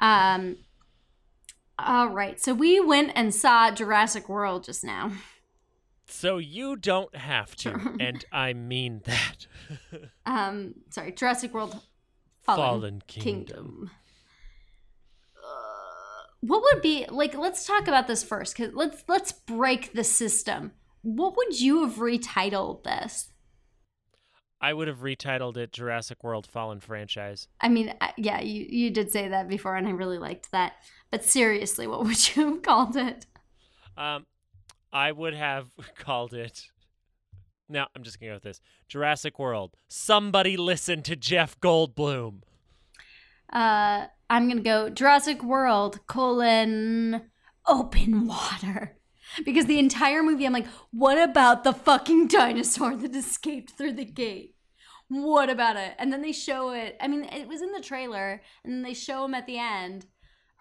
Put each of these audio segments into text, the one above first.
Um, all right. So we went and saw Jurassic World just now. So you don't have to, and I mean that. um, sorry, Jurassic World Fallen, Fallen Kingdom. Kingdom. Uh, what would be like? Let's talk about this first, because let's let's break the system. What would you have retitled this? I would have retitled it Jurassic World Fallen Franchise. I mean, yeah, you you did say that before, and I really liked that. But seriously, what would you have called it? Um, I would have called it. No, I'm just gonna go with this. Jurassic World. Somebody listen to Jeff Goldblum. Uh, I'm gonna go Jurassic World colon open water. Because the entire movie, I'm like, what about the fucking dinosaur that escaped through the gate? What about it? And then they show it. I mean, it was in the trailer, and then they show him at the end.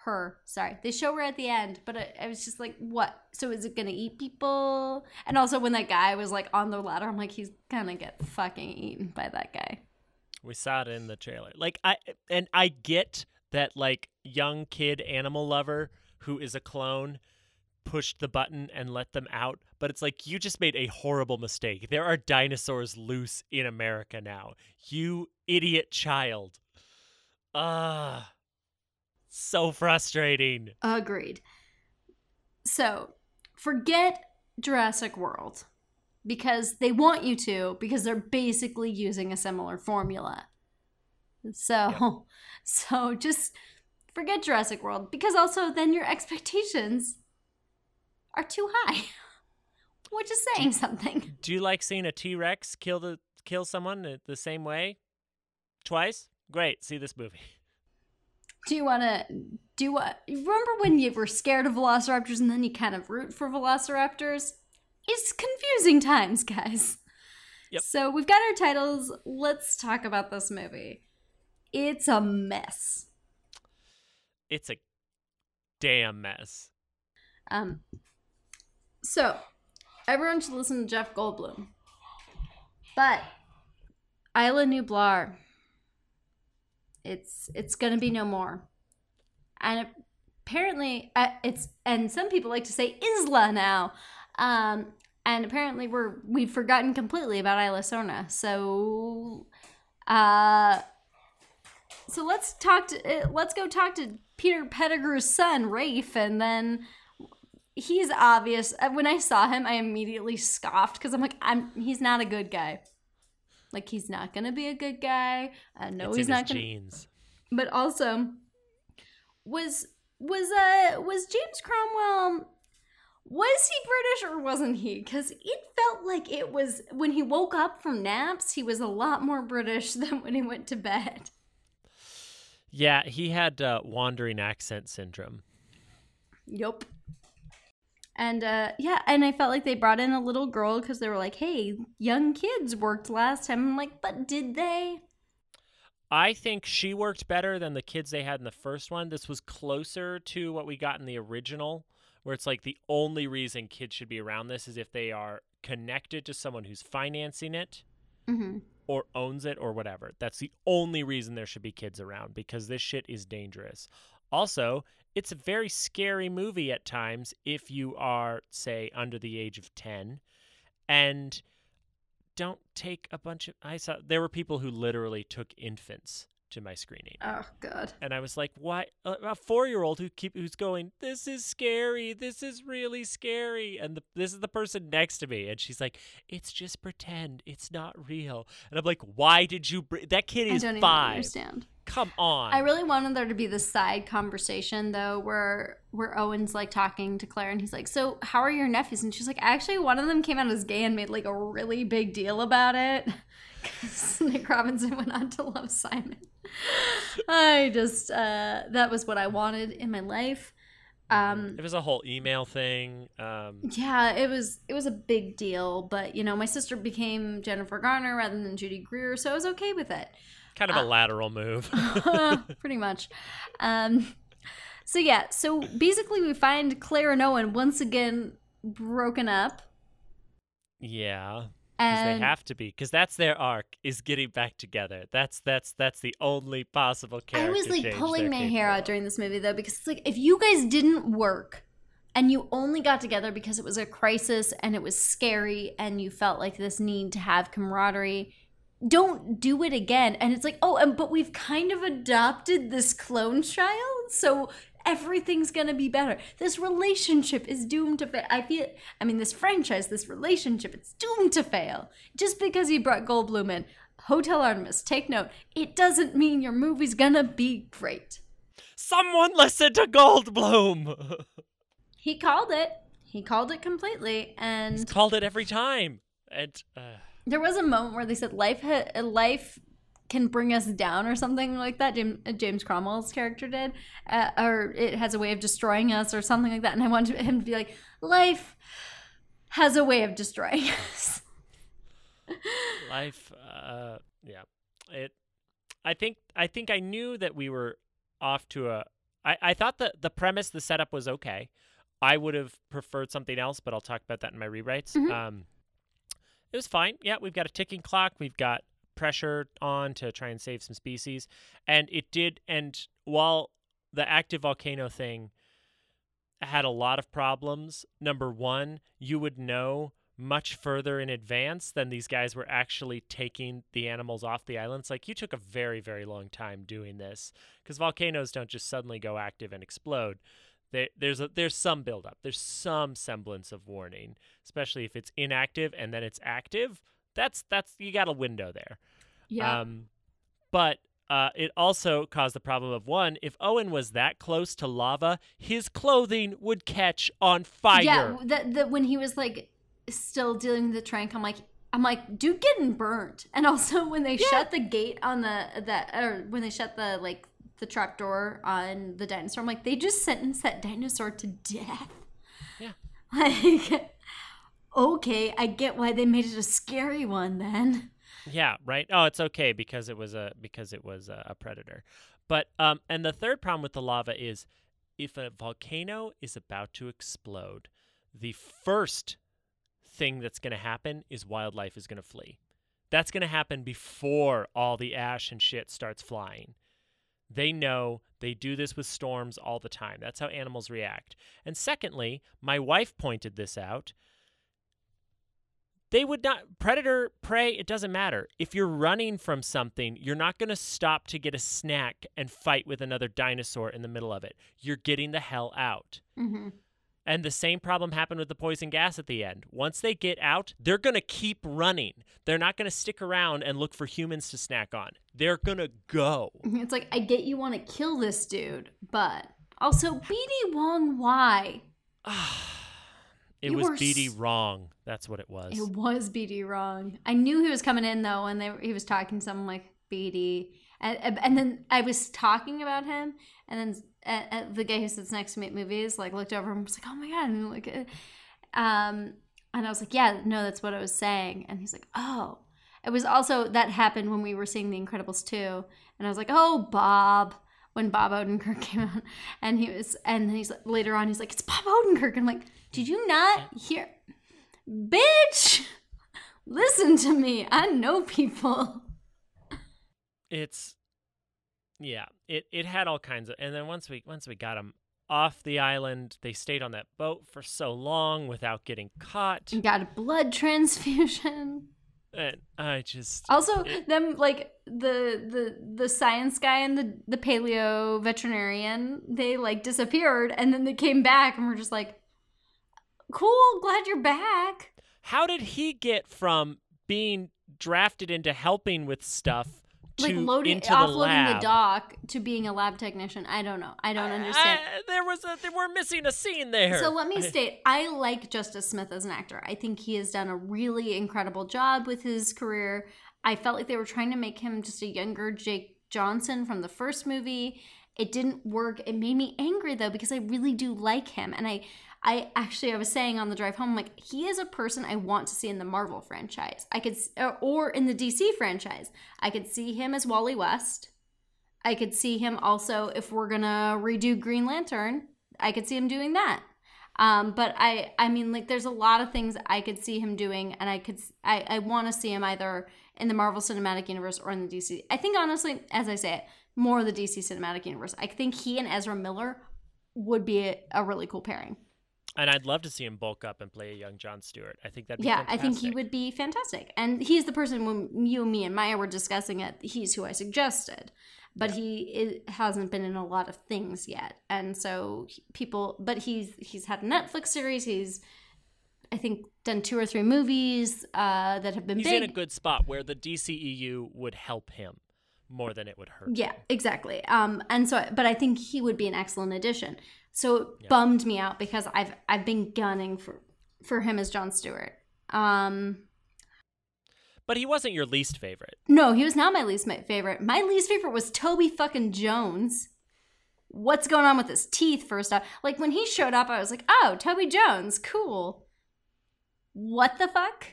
Her, sorry, they show her at the end, but I, I was just like, what? So is it gonna eat people? And also, when that guy was like on the ladder, I'm like, he's gonna get fucking eaten by that guy. We saw it in the trailer. Like I and I get that like young kid animal lover who is a clone pushed the button and let them out, but it's like you just made a horrible mistake. There are dinosaurs loose in America now. You idiot child. Ah. so frustrating. Agreed. So, forget Jurassic World because they want you to because they're basically using a similar formula. So, so just forget Jurassic World because also then your expectations are too high. Which is saying something. Do you like seeing a T-Rex kill the kill someone the- the same way twice? Great. See this movie. Do you want to do what? Remember when you were scared of velociraptors and then you kind of root for velociraptors? It's confusing times, guys. Yep. So we've got our titles. Let's talk about this movie. It's a mess. It's a damn mess. Um. So everyone should listen to Jeff Goldblum, but Isla Nublar. It's it's gonna be no more, and apparently uh, it's and some people like to say Isla now, um, and apparently we're we've forgotten completely about Isla Sorna. So, uh, so let's talk to uh, let's go talk to Peter Pettigrew's son Rafe, and then he's obvious. Uh, When I saw him, I immediately scoffed because I'm like, I'm he's not a good guy. Like he's not gonna be a good guy. I know it's he's not gonna. genes. But also, was was uh was James Cromwell? Was he British or wasn't he? Because it felt like it was when he woke up from naps, he was a lot more British than when he went to bed. Yeah, he had uh, wandering accent syndrome. Yup. And uh, yeah, and I felt like they brought in a little girl because they were like, "Hey, young kids worked last time." I'm like, "But did they?" I think she worked better than the kids they had in the first one. This was closer to what we got in the original, where it's like the only reason kids should be around this is if they are connected to someone who's financing it Mm-hmm. or owns it or whatever. That's the only reason there should be kids around because this shit is dangerous. Also, it's a very scary movie at times if you are, say, under the age of 10 and don't take a bunch of. I saw there were people who literally took infants to my screening. Oh God. And I was like, "Why?" A, a four-year-old who keep who's going, "This is scary. This is really scary." And the, this is the person next to me, and she's like, "It's just pretend. It's not real." And I'm like, "Why did you? Br- that kid is don't even five. understand. Come on." I really wanted there to be this side conversation though, where where Owen's like talking to Claire, and he's like, "So how are your nephews?" And she's like, "Actually, one of them came out as gay and made like a really big deal about it." Because Nick Robinson went on to love Simon. I just uh, that was what I wanted in my life. Um, it was a whole email thing. Um, yeah, it was it was a big deal, but you know, my sister became Jennifer Garner rather than Judy Greer, so I was okay with it. Kind of a lateral move. pretty much. Um, so yeah, so basically we find Claire and Owen once again broken up. yeah. Because they have to be because that's their arc is getting back together. That's that's that's the only possible I was like pulling my hair out during this movie though because it's like if you guys didn't work and you only got together because it was a crisis and it was scary and you felt like this need to have camaraderie don't do it again. And it's like oh and, but we've kind of adopted this clone child so everything's gonna be better. This relationship is doomed to fail i feel i mean this franchise this relationship it's doomed to fail. Just because you brought goldblum in hotel artemis take note it doesn't mean your movie's gonna be great. Someone listen to Goldblum. he called it. He called it completely and He's called it every time, and uh, There was a moment where they said life ha- life can bring us down or something like that. James, James Cromwell's character did, uh, or it has a way of destroying us or something like that. And I wanted him to be like, life has a way of destroying us. life. Uh, yeah, it. I think I think I knew that we were off to a. I I thought that the premise, the setup was okay. I would have preferred something else, but I'll talk about that in my rewrites. Mhm. Um, it was fine. Yeah, we've got a ticking clock. We've got pressure on to try and save some species, and it did. And while the active volcano thing had a lot of problems, number one, you would know much further in advance than these guys were actually taking the animals off the islands. Like you took a very, very long time doing this because volcanoes don't just suddenly go active and explode. There, there's a, there's some buildup. There's some semblance of warning, especially if it's inactive and then it's active. That's that's you got a window there. Um, but uh, it also caused the problem of one: if Owen was that close to lava, his clothing would catch on fire. yeah. That that when he was like still dealing with the trank, I'm like. I'm like, dude, getting burnt. And also, when they shut the gate on the that, or when they shut the like the trap door on the dinosaur, I'm like, they just sentenced that dinosaur to death. Yeah. Like, okay, I get why they made it a scary one then. Yeah, right. Oh, it's okay because it was a because it was a, a predator. But um, and the third problem with the lava is if a volcano is about to explode, the first thing that's going to happen is wildlife is going to flee. That's going to happen before all the ash and shit starts flying. They know they do this with storms all the time. That's how animals react. And secondly, my wife pointed this out they would not predator prey it doesn't matter if you're running from something you're not going to stop to get a snack and fight with another dinosaur in the middle of it you're getting the hell out Mm-hmm. And the same problem happened with the poison gas at the end. Once they get out they're going to keep running. They're not going to stick around and look for humans to snack on. They're going to go mm-hmm. It's like, I get you want to kill this dude, but also, BD Wong, why? it You was BD wrong. That's what it was. It was BD wrong. I knew he was coming in though, and they, he was talking to someone like BD, and, and then I was talking about him, and then the guy who sits next to me at movies like looked over and was like, "Oh my god!" And like, um, and I was like, "Yeah, no, that's what I was saying," and he's like, "Oh." It was also that happened when we were seeing The Incredibles 2, and I was like, "Oh, Bob." When Bob Odenkirk came out, and he was, and then he's later on, he's like, "It's Bob Odenkirk." And I'm like, "Did you not hear, bitch? Listen to me. I know people." It's yeah it it had all kinds of and then once we once we got them off the island they stayed on that boat for so long without getting caught You got a blood transfusion. and i just Also, It- them like the the the science guy and the the paleo veterinarian, they like disappeared and then they came back and we're just like, "Cool, glad you're back." how did he get from being drafted into helping with stuff Like loading into the offloading lab the dock to being a lab technician. I don't know. I don't understand. I- there was a they were missing a scene there So let me state, I like Justice Smith as an actor. I think he has done a really incredible job with his career. I felt like they were trying to make him just a younger Jake Johnson from the first movie. It didn't work. It made me angry though because I really do like him and I I actually I was saying on the drive home like he is a person I want to see in the Marvel franchise. I could or- in the DC franchise. I could see him as Wally West. I could see him also if we're to redo Green Lantern, I could see him doing that. Um, but I, I mean, like, there's a lot of things I could see him doing, and I could, I, I want to see him either in the Marvel Cinematic Universe or in the DC. I think honestly, as I say it, more the DC Cinematic Universe. I think he and Ezra Miller would be a, a really cool pairing. And I'd love to see him bulk up and play a young John Stewart. I think that'd be yeah, I think he would be fantastic. And he's the person when you, me, and Maya were discussing it. He's who I suggested, but he i hasn't been in a lot of things yet. And so people, but he's he's had a Netflix series. He's I think done two or three movies uh, that have been He's big. in a good spot where the DCEU would help him more than it would hurt. Yeah, exactly. Um, and so, but I think he would be an excellent addition. So it Yeah. bummed me out because I've I've been gunning for for him as John Stewart. Um, But he wasn't your least favorite. no, he was not my least favorite. My least favorite was Toby fucking Jones. What's going on with his teeth? First off, like when he showed up, I was like, "Oh, Toby Jones, cool." What the fuck?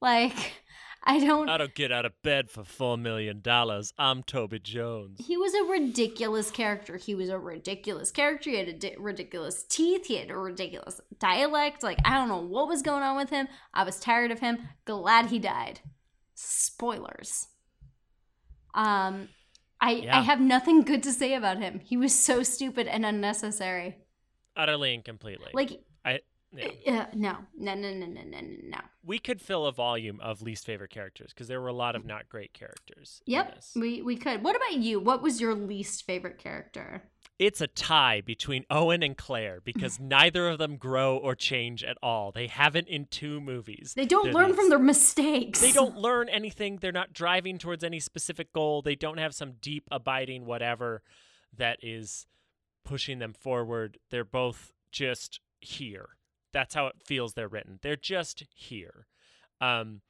Like, I don't. I don't get out of bed for four million dollars. I'm Toby Jones. He was a ridiculous character. He was a ridiculous character. He had a di- ridiculous teeth. He had a ridiculous dialect. Like, I don't know what was going on with him. I was tired of him. Glad he died. Spoilers. Um, I Yeah. I have nothing good to say about him. He was so stupid and unnecessary. Utterly and completely. Like, uh, no, no, no, no, no, no, no. We could fill a volume of least favorite characters because there were a lot of not great characters. Yep, we we could. What about you? What was your least favorite character? It's a tie between Owen and Claire because neither of them grow or change at all. They haven't in two movies. They don't They're learn these, from their mistakes. They don't learn anything. They're not driving towards any specific goal. They don't have some deep abiding whatever that is pushing them forward. They're both just here that's how it feels they're written. They're just here. Um,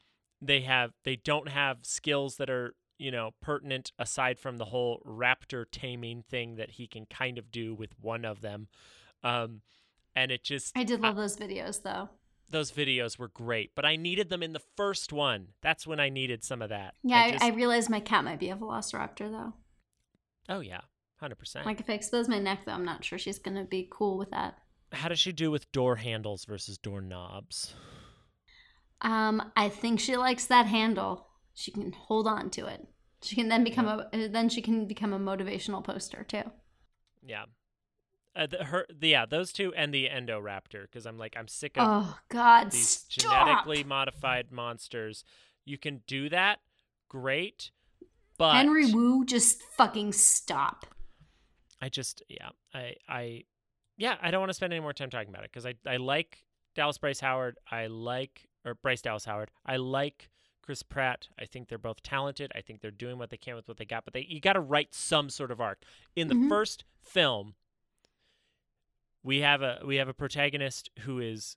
they have they don't have skills that are you know pertinent aside from the whole raptor taming thing that he can kind of do with one of them. Um, and it just I did love those videos though. those videos were great, but I needed them in the first one. That's when I needed some of that. Yeah, I, just- I realized my cat might be a velociraptor though. oh yeah, hundred percent. Like if I expose my neck though, I'm not sure she's gonna be cool with that. How does she do with door handles versus door knobs? Um, I think she likes that handle. She can hold on to it. She can then become a uh, then she can become a motivational poster too. Yeah, uh, the, her, the, yeah, those two and the Indoraptor because I'm like I'm sick of Oh God, these stop! genetically modified monsters. You can do that, great, but Henry Wu, just fucking stop. I just yeah I I yeah I don't want to spend any more time talking about it because I I like Dallas Bryce Howard I like or Bryce Dallas Howard I like Chris Pratt I think they're both talented I think they're doing what they can with what they got but they you got to write some sort of arc. In the Mhm. first film we have a we have a protagonist who is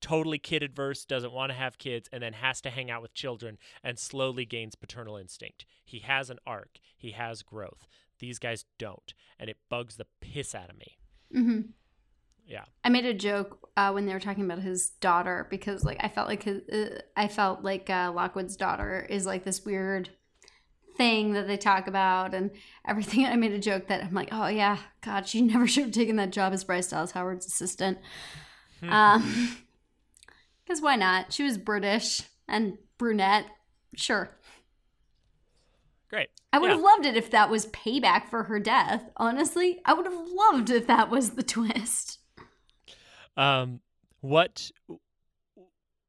totally kid adverse doesn't want to have kids and then has to hang out with children and slowly gains paternal instinct. He has an arc he has growth. These guys don't and it bugs the piss out of me hmm yeah I made a joke uh, when they were talking about his daughter because like I felt like his, uh, I felt like uh, Lockwood's daughter is like this weird thing that they talk about and everything. I made a joke that I'm like, oh yeah, God, she never should have taken that job as Bryce Dallas Howard's assistant. um, because why not? She was British and brunette. Sure, great I would Yeah. have loved it if that was payback for her death. Honestly, I would have loved if that was the twist. um what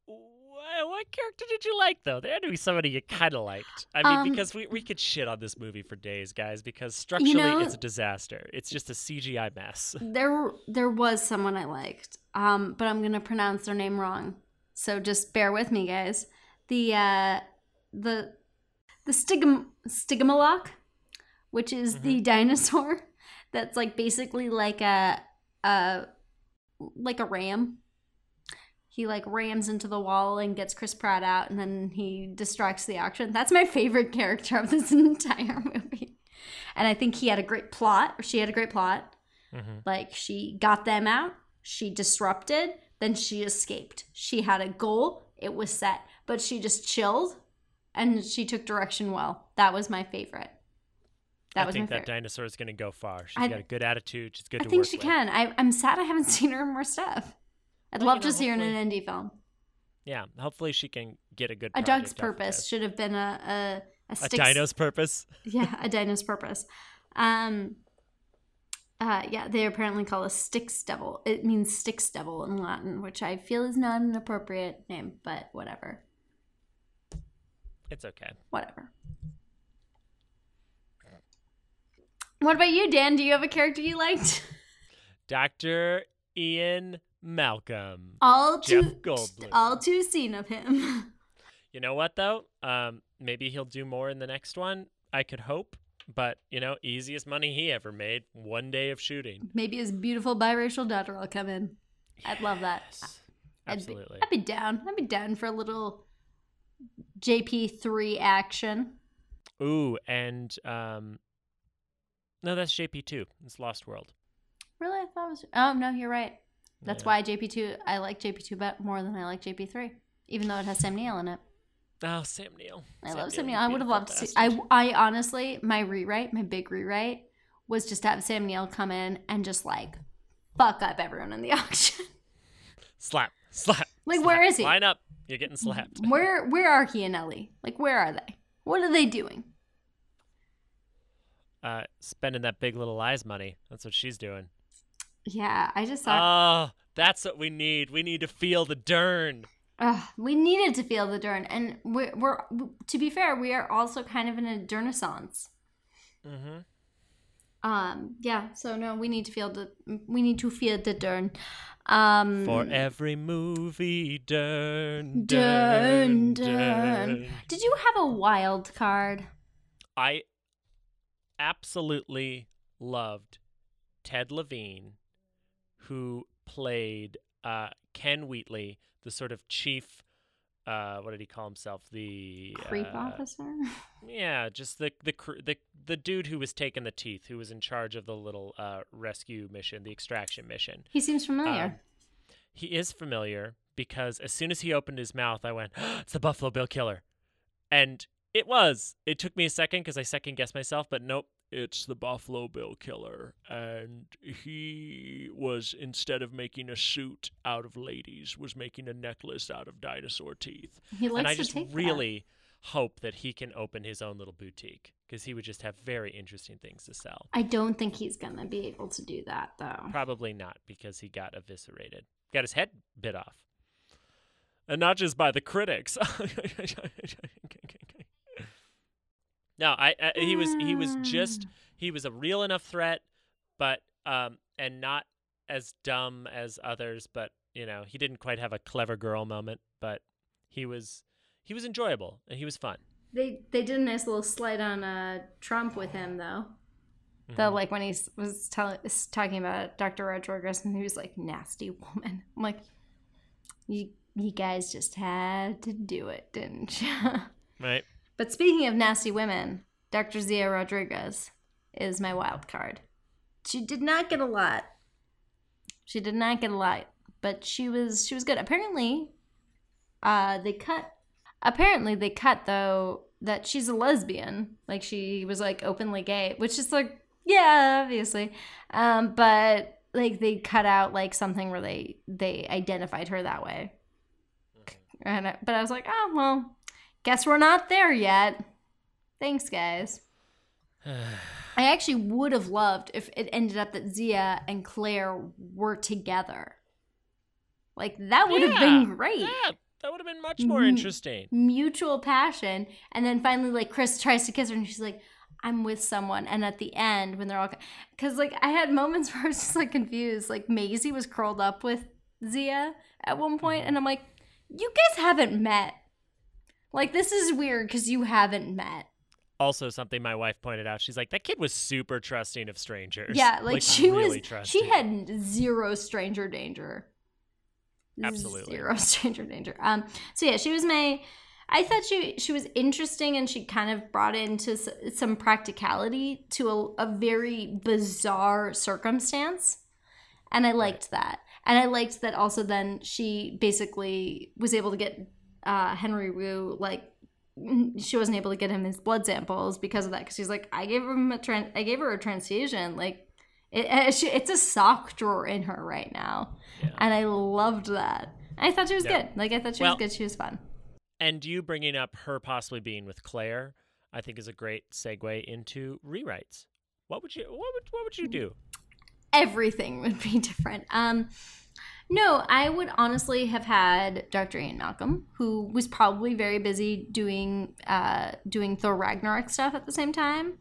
wh- what character did you like though there had to be somebody you kind of liked i mean Um, because we, we could shit on this movie for days guys because structurally know- it's a disaster it's just a cgi mess There, there was someone I liked, um, but I'm gonna pronounce their name wrong, so just bear with me, guys. The, uh, the, the stigm stigmalock, which is the dinosaur that's like basically like a, a, like a ram. He like rams into the wall and gets Chris Pratt out, and then he distracts the action. That's my favorite character of this entire movie, and I think he had a great plot, or she had a great plot. hmm Like she got them out, she disrupted, then she escaped. She had a goal, it was set, but she just chilled and she took direction well. That was my favorite. That I was think that favorite. dinosaur is going to go far. She's I- got a good attitude. She's good I think she with. can. I, I'm sad I haven't seen her in more stuff. I'd Well, love to know, see her in an indie film. Yeah, hopefully she can get a good. A Dog's Purpose should have been a a, a, A dino's purpose. yeah, a dino's purpose. Um, uh, yeah, they apparently call a Styx devil. It means Styx devil in Latin, which I feel is not an appropriate name, but whatever, It's okay. whatever. What about you, Dan? Do you have a character you liked? Dr. Ian Malcolm. All Jeff too, Goldblum. all too seen of him. You know what though? Um, maybe he'll do more in the next one. I could hope, but you know, easiest money he ever made. One day of shooting. Maybe his beautiful biracial daughter will come in. I'd love that. Yes, I'd be- Absolutely. I'd be down. I'd be down for a little JP3 action. Ooh, and um, no, that's JP two. It's Lost World. Really? I thought it was. Oh, no, you're right. That's Yeah. why JP2, I like JP2 bet more than I like JP3, even though it has Sam Neill in it. Oh, Sam Neill. I love Sam you Neill. I would have loved to see. I, I honestly, my rewrite, my big rewrite, was just to have Sam Neill come in and just like fuck up everyone in the auction. slap, slap. Like, slap. where is he? Line up. You're getting slapped. where where are he and Ellie? Like, where are they? What are they doing? Uh, spending that big little lies money. That's what she's doing. Yeah, I just saw. Oh, that's what we need. We need to feel the Dern. Ugh, we needed to feel the Dern, and we're, we're to be fair, we are also kind of in a Dernaissance. Mm-hmm. Um, yeah. So no, we need to feel the we need to feel the Dern. Um, For every movie, Dern, Dern, Dern, Dern. Did you have a wild card? I absolutely loved Ted Levine, who played uh, Ken Wheatley, the sort of chief. Uh, what did he call himself? The Creep uh, officer. Yeah, just the the the the dude who was taking the teeth, who was in charge of the little uh, rescue mission, the extraction mission. He seems familiar. Um, he is familiar because as soon as he opened his mouth, I went, "It's the Buffalo Bill Killer," and it was. It took me a second because I second guessed myself, but nope, it's the Buffalo Bill Killer, and he was instead of making a suit out of ladies, was making a necklace out of dinosaur teeth he likes and I to just take that. really hope that he can open his own little boutique because he would just have very interesting things to sell. I don't think he's gonna be able to do that though. Probably not because he got eviscerated, got his head bit off, and not just by the critics. no, I, I he was he was just he was a real enough threat, but um and not as dumb as others, but you know he didn't quite have a clever girl moment, but he was he was enjoyable and he was fun. They they did a nice little slide on uh, Trump with him though. Though, Mhm. like when he was tell- talking about Dr. Rodriguez, and he was like, "Nasty woman." I'm like, "You you guys just had to do it, didn't you?" Right. but speaking of nasty women, Dr. Zia Rodriguez is my wild card. She did not get a lot. She did not get a lot, but she was she was good. Apparently, uh, they cut. Apparently, they cut though that she's a lesbian. Like she was like openly gay, which is like yeah, obviously. Um, but like they cut out like something where they they identified her that way. And I, but I was like, oh well, guess we're not there yet. Thanks, guys. I actually would have loved if it ended up that Zia and Claire were together. Like that would have been great. Yeah, that would have been much more Mhm. interesting. Mutual passion, and then finally, like Chris tries to kiss her, and she's like, "I'm with someone." And at the end, when they're all, because like I had moments where I was just like confused. Like Maisie was curled up with Zia at one point, and I'm like, "You guys haven't met." Like this is weird because you haven't met. Also, something my wife pointed out, she's like, that kid was super trusting of strangers. Yeah, like, she really was. trusting. She had zero stranger danger. Absolutely. zero stranger danger. Um. So yeah, she was my. I thought she she was interesting and she kind of brought into s- some practicality to a, a very bizarre circumstance, and I liked that. And I liked that also. Then she basically was able to get uh, Henry Wu like she wasn't able to get him his blood samples because of that. Because she's like, I gave him a tran- I gave her a transfusion. Like, it, it's a sock drawer in her right now, yeah. and I loved that. I thought she was yeah. good. Like, I thought she well, was good. She was fun. And you bringing up her possibly being with Claire, I think, is a great segue into rewrites. What would you What would What would you do? Everything would be different. Um, no, I would honestly have had Dr. Ian Malcolm, who was probably very busy doing uh, doing Thor Ragnarok stuff at the same time.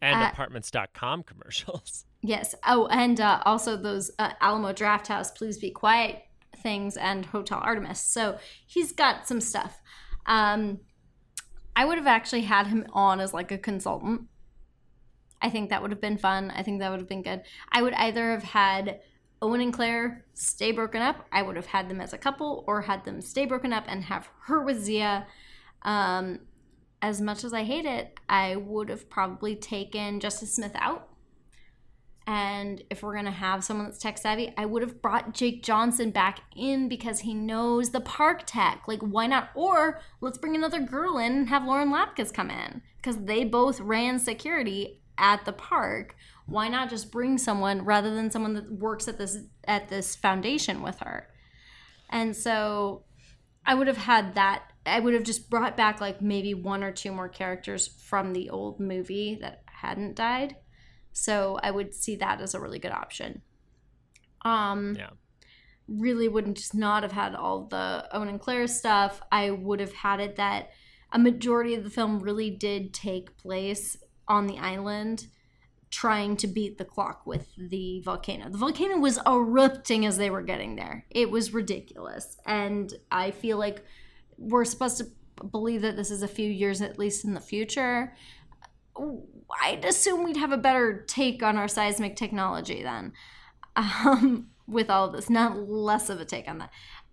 And uh, apartments.com commercials. Yes. Oh, and uh, also those uh, Alamo Drafthouse, Please Be Quiet things and Hotel Artemis. So he's got some stuff. Um, I would have actually had him on as like a consultant. I think that would have been fun. I think that would have been good. I would either have had Owen and Claire stay broken up. I would have had them as a couple or had them stay broken up and have her with Zia. Um, as much as I hate it, I would have probably taken Justice Smith out. And if we're going to have someone that's tech savvy, I would have brought Jake Johnson back in because he knows the park tech. Like, why not? Or let's bring another girl in and have Lauren Lapkus come in because they both ran security at the park why not just bring someone rather than someone that works at this at this foundation with her and so i would have had that i would have just brought back like maybe one or two more characters from the old movie that hadn't died so i would see that as a really good option um yeah really wouldn't just not have had all the owen and claire stuff i would have had it that a majority of the film really did take place on the island trying to beat the clock with the volcano. The volcano was erupting as they were getting there. It was ridiculous. And I feel like we're supposed to believe that this is a few years at least in the future. I'd assume we'd have a better take on our seismic technology then um, with all this, not less of a take on that.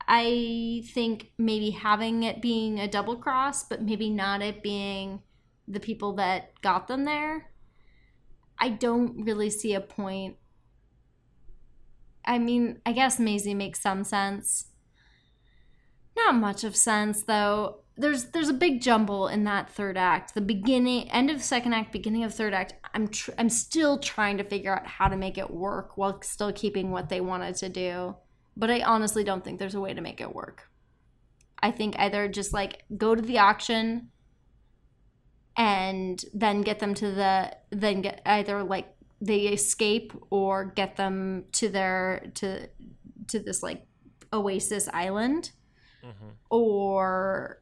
I think maybe having it being a double cross, but maybe not it being the people that got them there I don't really see a point. I mean, I guess Maisie makes some sense. Not much of sense though. There's there's a big jumble in that third act. The beginning, end of second act, beginning of third act. I'm tr- I'm still trying to figure out how to make it work while still keeping what they wanted to do. But I honestly don't think there's a way to make it work. I think either just like go to the auction and then get them to the then get either like they escape or get them to their to to this like oasis island mm-hmm. or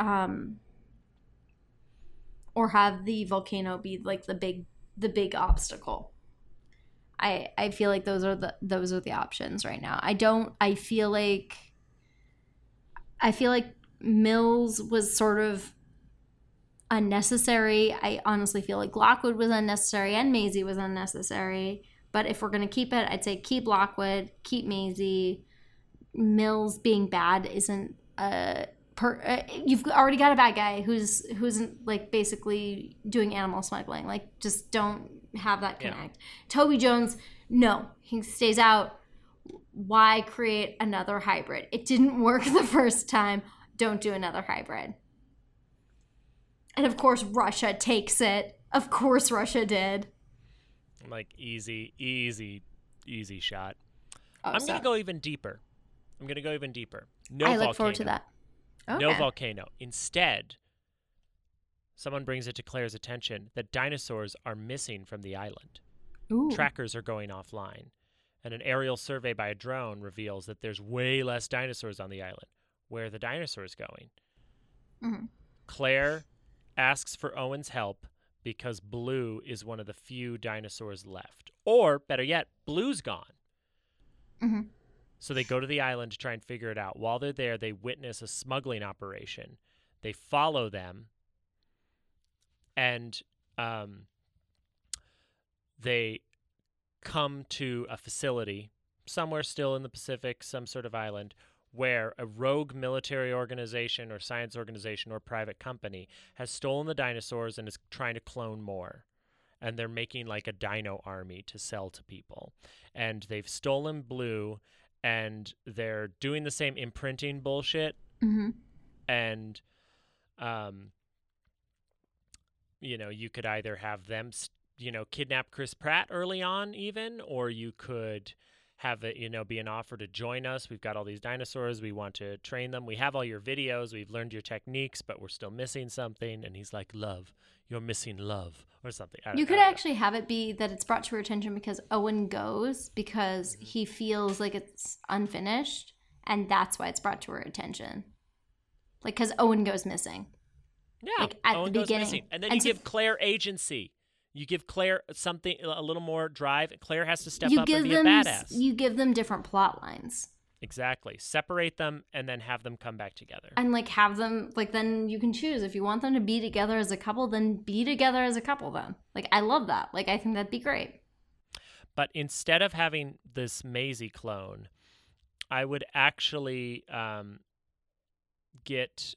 um or have the volcano be like the big the big obstacle i i feel like those are the those are the options right now i don't i feel like i feel like mills was sort of unnecessary. I honestly feel like Lockwood was unnecessary and Maisie was unnecessary. But if we're to keep it, I'd say keep Lockwood, keep Maisie. Mills being bad isn't a per, uh, you've already got a bad guy who's who's like basically doing animal smuggling. Like just don't have that connect. Yeah. Toby Jones, no, he stays out. Why create another hybrid? It didn't work the first time. Don't do another hybrid. And of course, Russia takes it. Of course, Russia did. Like, easy, easy, easy shot. Oh, I'm so. going to go even deeper. I'm going to go even deeper. No I look volcano. forward to that. Okay. No volcano. Instead, someone brings it to Claire's attention that dinosaurs are missing from the island. Ooh. Trackers are going offline. And an aerial survey by a drone reveals that there's way less dinosaurs on the island. Where are the dinosaurs going? Mm-hmm. Claire asks for Owen's help because Blue is one of the few dinosaurs left. Or, better yet, Blue's gone. Mm-hmm. So they go to the island to try and figure it out. While they're there, they witness a smuggling operation. They follow them, and um, they come to a facility somewhere still in the Pacific, some sort of island, where a rogue military organization or science organization or private company has stolen the dinosaurs and is trying to clone more. And they're making like a dino army to sell to people. And they've stolen Blue and they're doing the same imprinting bullshit. Mm-hmm. And um, you know, you could either have them, you know, kidnap Chris Pratt early on, even, or you could have it, you know, be an offer to join us. We've got all these dinosaurs. We want to train them. We have all your videos. We've learned your techniques, but we're still missing something. And he's like, "Love, you're missing love," or something. You could actually have it be that it's brought to her attention because Owen goes because mm-hmm. he feels like it's unfinished, and that's why it's brought to her attention. Like, because Owen goes missing. Yeah, like, at the Owen goes beginning. missing. and then And you so- give Claire agency. You give Claire something a little more drive. Claire has to step you up give and be them a badass. you give them different plot lines exactly. Separate them and then have them come back together. and like have them like then you can choose if you want them to be together as a couple then be together as a couple then like i love that like i think that'd be great But instead of having this Maisie clone, I would actually um, get.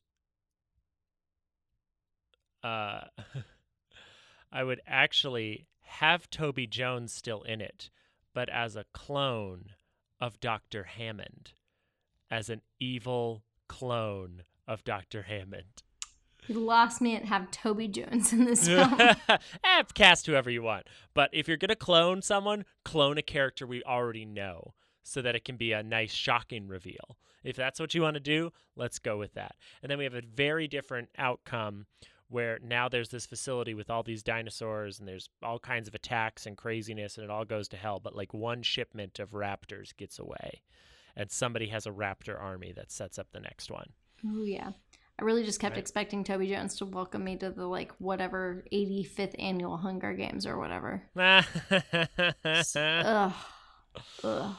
Uh, I would actually have Toby Jones still in it, but as a clone of Dr. Hammond, as an evil clone of Dr. Hammond. you lost me at have toby jones in this film eh, cast whoever you want. But if you're gonna clone someone, clone a character we already know, so that it can be a nice, shocking reveal. If that's what you want to do, let's go with that. And then we have a very different outcome where now there's this facility with all these dinosaurs and there's all kinds of attacks and craziness and it all goes to hell. But like one shipment of raptors gets away, and somebody has a raptor army that sets up the next one. oh yeah i really just kept Right. expecting toby jones to welcome me to the like whatever 85th annual hunger games or whatever ugh ugh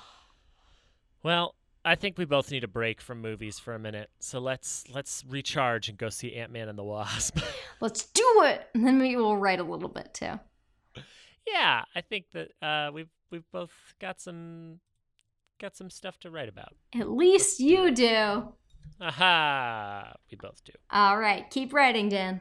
Well, I think we both need a break from movies for a minute. So let's let's recharge and go see Ant-Man and the Wasp. let's do it and then maybe we'll write a little bit too yeah, I think that uh, we've we've both got some got some stuff to write about. at least you do Aha! We both do. all right keep writing dan